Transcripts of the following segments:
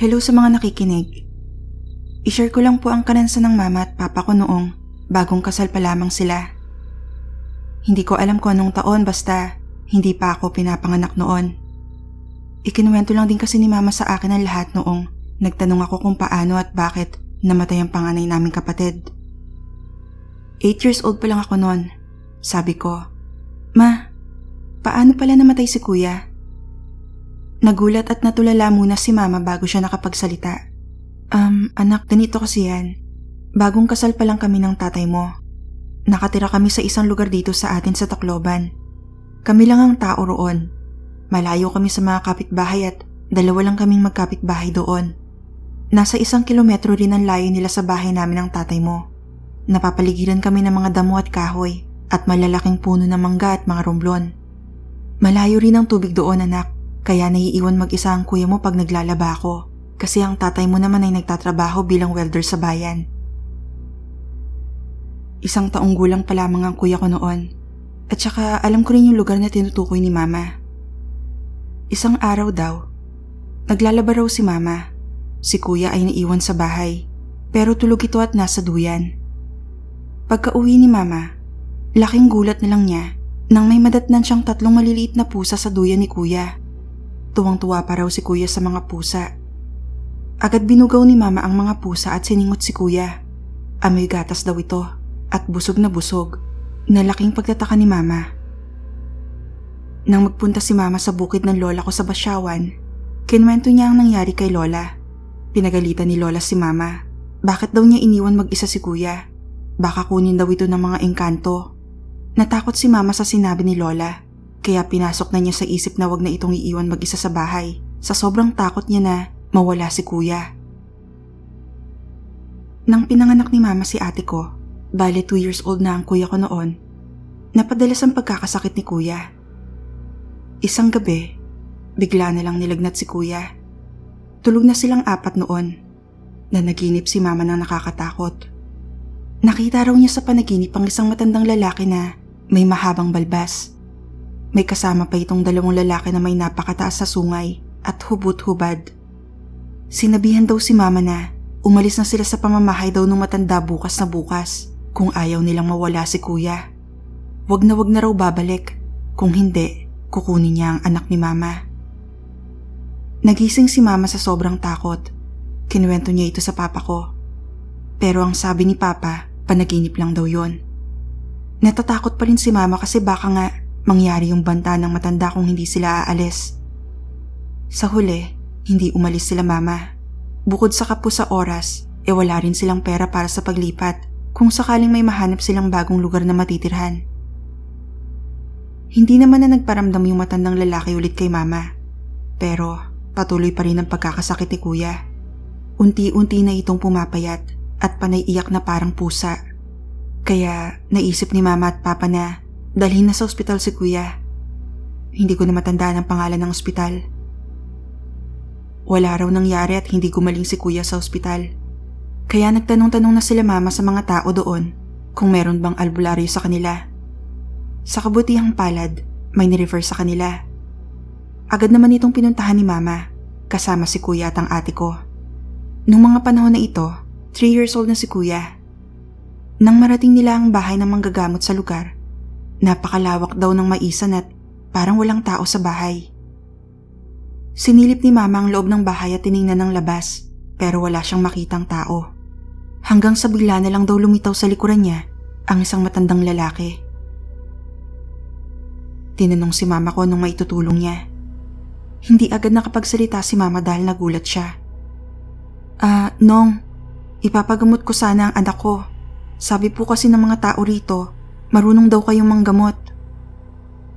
Hello sa mga nakikinig. I-share ko lang po ang kanansa ng mama at papa ko noong bagong kasal pa lamang sila. Hindi ko alam kung anong taon basta hindi pa ako pinapanganak noon. Ikinuwento lang din kasi ni mama sa akin ang lahat noong nagtanong ako kung paano at bakit namatay ang panganay naming kapatid. 8 years old pa lang ako noon. Sabi ko, Ma, paano pala namatay si kuya? Nagulat at natulala muna si mama bago siya nakapagsalita. Um, anak, ganito kasi yan. Bagong kasal pa lang kami ng tatay mo. Nakatira kami sa isang lugar dito sa atin sa Tacloban. Kami lang ang tao roon. Malayo kami sa mga kapitbahay at dalawa lang kaming magkapitbahay doon. Nasa isang kilometro rin ang layo nila sa bahay namin ng tatay mo. Napapaligiran kami ng mga damo at kahoy at malalaking puno ng mangga at mga romblon. Malayo rin ang tubig doon anak, kaya naiiwan mag-isa ang kuya mo pag naglalaba ako kasi ang tatay mo naman ay nagtatrabaho bilang welder sa bayan. Isang taong gulang pa lamang ang kuya ko noon at saka alam ko rin yung lugar na tinutukoy ni mama. Isang araw daw, naglalaba raw si mama. Si kuya ay naiwan sa bahay pero tulog ito at nasa duyan. Pagka uwi ni mama, laking gulat na lang niya nang may madatnan siyang tatlong maliliit na pusa sa duyan ni kuya. Tuwang-tuwa pa raw si kuya sa mga pusa. Agad binugaw ni mama ang mga pusa at siningot si kuya. Amoy gatas daw ito at busog na busog. Nalaking pagtataka ni mama. Nang magpunta si mama sa bukid ng lola ko sa Basyawan, kinwento niya ang nangyari kay lola. Pinagalitan ni lola si mama. Bakit daw niya iniwan mag-isa si kuya? Baka kunin daw ito ng mga engkanto. Natakot si mama sa sinabi ni Lola, kaya pinasok na niya sa isip na wag na itong iiwan mag-isa sa bahay sa sobrang takot niya na mawala si kuya. Nang pinanganak ni mama si ate ko, bale 2 years old na ang kuya ko noon, napadalas ang pagkakasakit ni kuya. Isang gabi, bigla na lang nilagnat si kuya. Tulog na silang apat noon na naginip si mama ng nakakatakot. Nakita raw niya sa panaginip ang isang matandang lalaki na may mahabang balbas. May kasama pa itong dalawang lalaki na may napakataas sa sungay at hubot-hubad. Sinabihan daw si mama na umalis na sila sa pamamahay daw ng matanda bukas na bukas kung ayaw nilang mawala si kuya. Wag na wag na raw babalik, kung hindi, kukunin niya ang anak ni mama. Nagising si mama sa sobrang takot. Kinuwento niya ito sa papa ko. Pero ang sabi ni papa, Panaginip lang daw yon. Natatakot pa rin si mama kasi baka nga mangyari yung banta ng matanda kung hindi sila aalis. Sa huli, hindi umalis sila mama. Bukod sa kapo sa oras, e wala rin silang pera para sa paglipat kung sakaling may mahanap silang bagong lugar na matitirhan. Hindi naman na nagparamdam yung matandang lalaki ulit kay mama. Pero patuloy pa rin ang pagkakasakit ni kuya. Unti-unti na itong pumapayat at panay iyak na parang pusa. Kaya naisip ni mama at papa na dalhin na sa ospital si kuya. Hindi ko na matandaan ang pangalan ng ospital. Wala raw nangyari at hindi gumaling si kuya sa ospital. Kaya nagtanong-tanong na sila mama sa mga tao doon kung meron bang albularyo sa kanila. Sa kabutihang palad, may nirefer sa kanila. Agad naman itong pinuntahan ni mama, kasama si kuya at ang ate ko. Nung mga panahon na ito, 3 years old na si kuya. Nang marating nila ang bahay ng manggagamot sa lugar, napakalawak daw ng maisan at parang walang tao sa bahay. Sinilip ni mama ang loob ng bahay at tiningnan ng labas pero wala siyang makitang tao. Hanggang sa bigla na lang daw lumitaw sa likuran niya ang isang matandang lalaki. Tinanong si mama ko nung maitutulong niya. Hindi agad nakapagsalita si mama dahil nagulat siya. Ah, uh, Nong, Ipapagamot ko sana ang anak ko. Sabi po kasi ng mga tao rito, marunong daw kayong manggamot.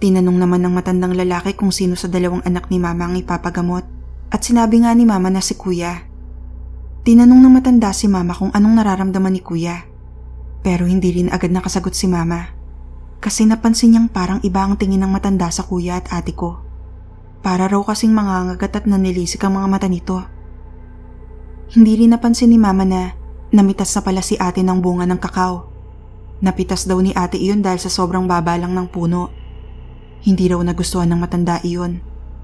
Tinanong naman ng matandang lalaki kung sino sa dalawang anak ni mama ang ipapagamot at sinabi nga ni mama na si kuya. Tinanong ng matanda si mama kung anong nararamdaman ni kuya. Pero hindi rin agad nakasagot si mama. Kasi napansin niyang parang iba ang tingin ng matanda sa kuya at ate ko. Para raw kasing mangangagat at nanilisik ang mga mata nito. Hindi rin napansin ni mama na namitas na pala si ate ng bunga ng kakao. Napitas daw ni ate iyon dahil sa sobrang baba lang ng puno. Hindi raw nagustuhan ng matanda iyon.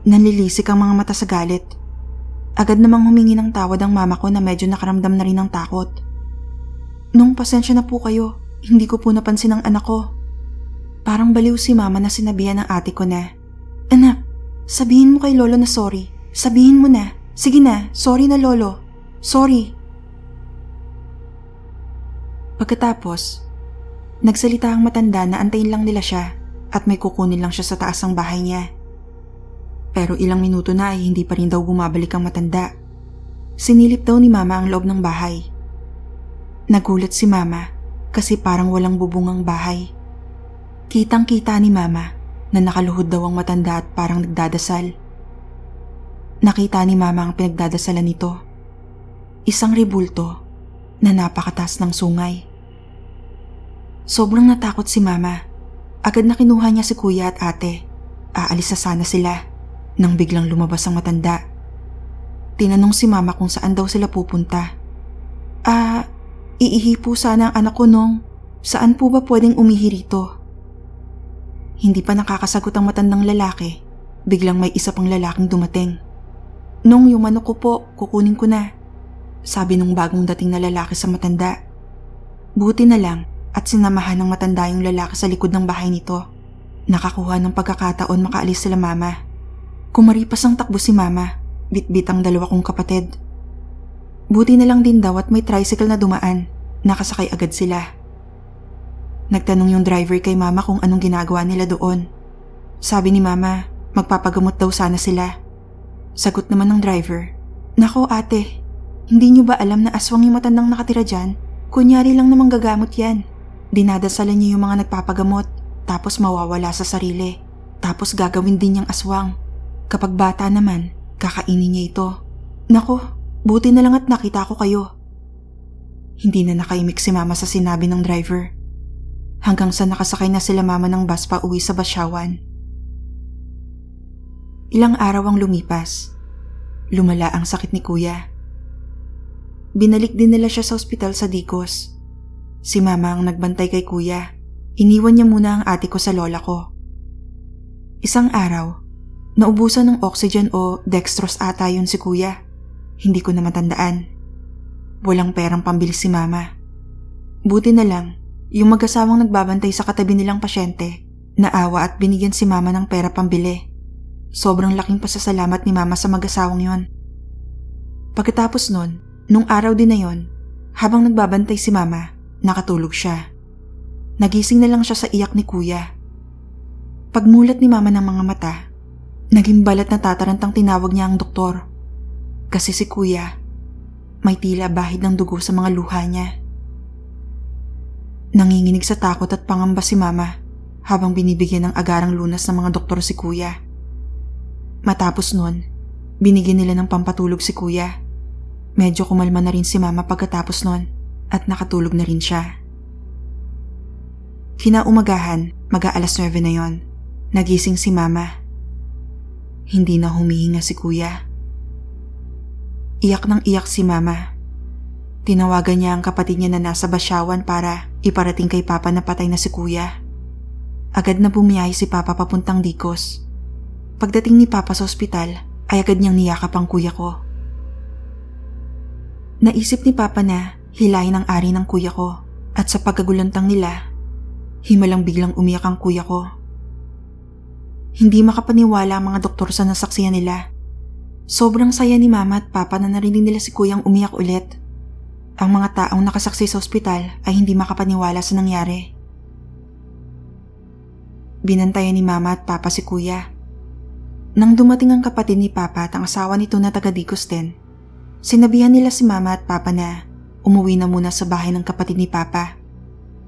Nanlilisik ang mga mata sa galit. Agad namang humingi ng tawad ang mama ko na medyo nakaramdam na rin ng takot. Nung pasensya na po kayo, hindi ko po napansin ang anak ko. Parang baliw si mama na sinabihan ng ate ko na, Anak, sabihin mo kay lolo na sorry. Sabihin mo na. Sige na, sorry na lolo. Sorry. Pagkatapos, nagsalita ang matanda na antayin lang nila siya at may kukunin lang siya sa taas ng bahay niya. Pero ilang minuto na ay hindi pa rin daw bumabalik ang matanda. Sinilip daw ni mama ang loob ng bahay. Nagulat si mama kasi parang walang bubungang bahay. Kitang kita ni mama na nakaluhod daw ang matanda at parang nagdadasal. Nakita ni mama ang pinagdadasalan nito. Isang ribulto na napakatas ng sungay. Sobrang natakot si mama. Agad na kinuha niya si kuya at ate. Aalis na sana sila nang biglang lumabas ang matanda. Tinanong si mama kung saan daw sila pupunta. Ah, iihi po sana ang anak ko nung saan po ba pwedeng umihi rito? Hindi pa nakakasagot ang matandang lalaki. Biglang may isa pang lalaking dumating. Nung yung manok ko po, kukunin ko na. Sabi nung bagong dating na lalaki sa matanda. Buti na lang at sinamahan ng matanda yung lalaki sa likod ng bahay nito. Nakakuha ng pagkakataon makaalis sila mama. Kumaripas ang takbo si mama, bitbit ang dalawa kong kapatid. Buti na lang din daw at may tricycle na dumaan, nakasakay agad sila. Nagtanong yung driver kay mama kung anong ginagawa nila doon. Sabi ni mama, magpapagamot daw sana sila. Sagot naman ng driver, Nako ate, hindi niyo ba alam na aswang yung matandang nakatira dyan? Kunyari lang namang gagamot yan. Dinadasalan niya yung mga nagpapagamot, tapos mawawala sa sarili. Tapos gagawin din niyang aswang. Kapag bata naman, kakainin niya ito. Nako, buti na lang at nakita ko kayo. Hindi na nakaimik si mama sa sinabi ng driver. Hanggang sa nakasakay na sila mama ng bus pa uwi sa Basyawan. Ilang araw ang lumipas. Lumala ang sakit ni kuya. Binalik din nila siya sa ospital sa Dicos. Si mama ang nagbantay kay kuya. Iniwan niya muna ang ate ko sa lola ko. Isang araw, Naubusan ng oxygen o dextrose ata yun si kuya. Hindi ko na matandaan. Walang perang pambili si mama. Buti na lang, yung mag-asawang nagbabantay sa katabi nilang pasyente, naawa at binigyan si mama ng pera pambili. Sobrang laking pasasalamat ni mama sa mag-asawang yon. Pagkatapos nun, nung araw din na yon, habang nagbabantay si mama, nakatulog siya. Nagising na lang siya sa iyak ni kuya. Pagmulat ni mama ng mga mata, Naging balat na tatarantang tinawag niya ang doktor. Kasi si kuya, may tila bahid ng dugo sa mga luha niya. Nanginginig sa takot at pangamba si mama habang binibigyan ng agarang lunas ng mga doktor si kuya. Matapos nun, binigyan nila ng pampatulog si kuya. Medyo kumalma na rin si mama pagkatapos nun at nakatulog na rin siya. Kinaumagahan, mag-aalas 9 na yon. Nagising si mama hindi na humihinga si kuya. Iyak ng iyak si mama. Tinawagan niya ang kapatid niya na nasa basyawan para iparating kay papa na patay na si kuya. Agad na bumiyahe si papa papuntang Dikos. Pagdating ni papa sa ospital, ay agad niyang niyakap ang kuya ko. Naisip ni papa na hilahin ang ari ng kuya ko at sa pagkagulantang nila, himalang biglang umiyak ang kuya ko. Hindi makapaniwala ang mga doktor sa nasaksiyan nila. Sobrang saya ni mama at papa na narinig nila si kuyang umiyak ulit. Ang mga taong nakasaksi sa ospital ay hindi makapaniwala sa nangyari. Binantayan ni mama at papa si kuya. Nang dumating ang kapatid ni papa at ang asawa nito na taga Dicos din, sinabihan nila si mama at papa na umuwi na muna sa bahay ng kapatid ni papa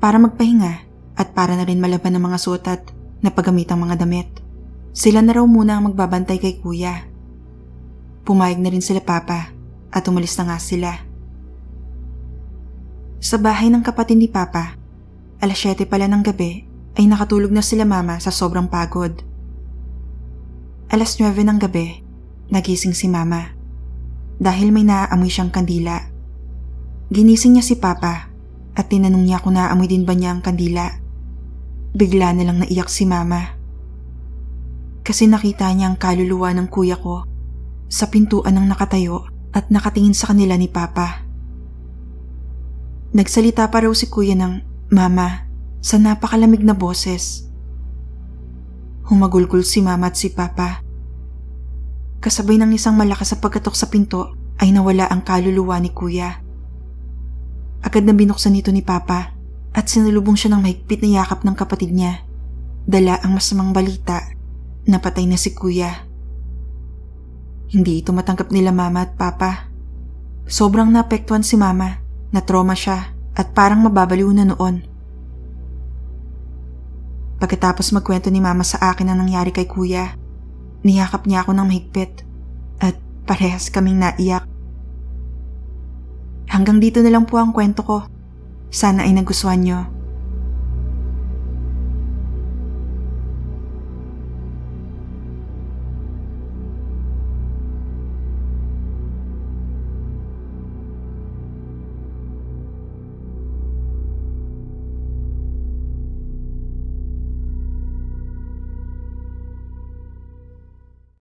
para magpahinga at para na rin malaban ng mga suot at napagamitang mga damit. Sila na raw muna ang magbabantay kay kuya. Pumayag na rin sila papa at umalis na nga sila. Sa bahay ng kapatid ni papa, alas 7 pala ng gabi ay nakatulog na sila mama sa sobrang pagod. Alas 9 ng gabi, nagising si mama dahil may naaamoy siyang kandila. Ginising niya si papa at tinanong niya kung naaamoy din ba niya ang kandila. Bigla na lang naiyak si mama kasi nakita niya ang kaluluwa ng kuya ko sa pintuan ng nakatayo at nakatingin sa kanila ni Papa. Nagsalita pa raw si Kuya ng Mama sa napakalamig na boses. Humagulgol si Mama at si Papa. Kasabay ng isang malakas sa pagkatok sa pinto ay nawala ang kaluluwa ni Kuya. Agad na binuksan nito ni Papa at sinalubong siya ng mahigpit na yakap ng kapatid niya. Dala ang masamang balita na patay na si Kuya. Hindi ito matanggap nila mama at papa. Sobrang naapektuhan si mama, na trauma siya at parang mababaliw na noon. Pagkatapos magkwento ni mama sa akin ang nangyari kay kuya, niyakap niya ako ng mahigpit at parehas kaming naiyak. Hanggang dito na lang po ang kwento ko. Sana ay nagustuhan niyo.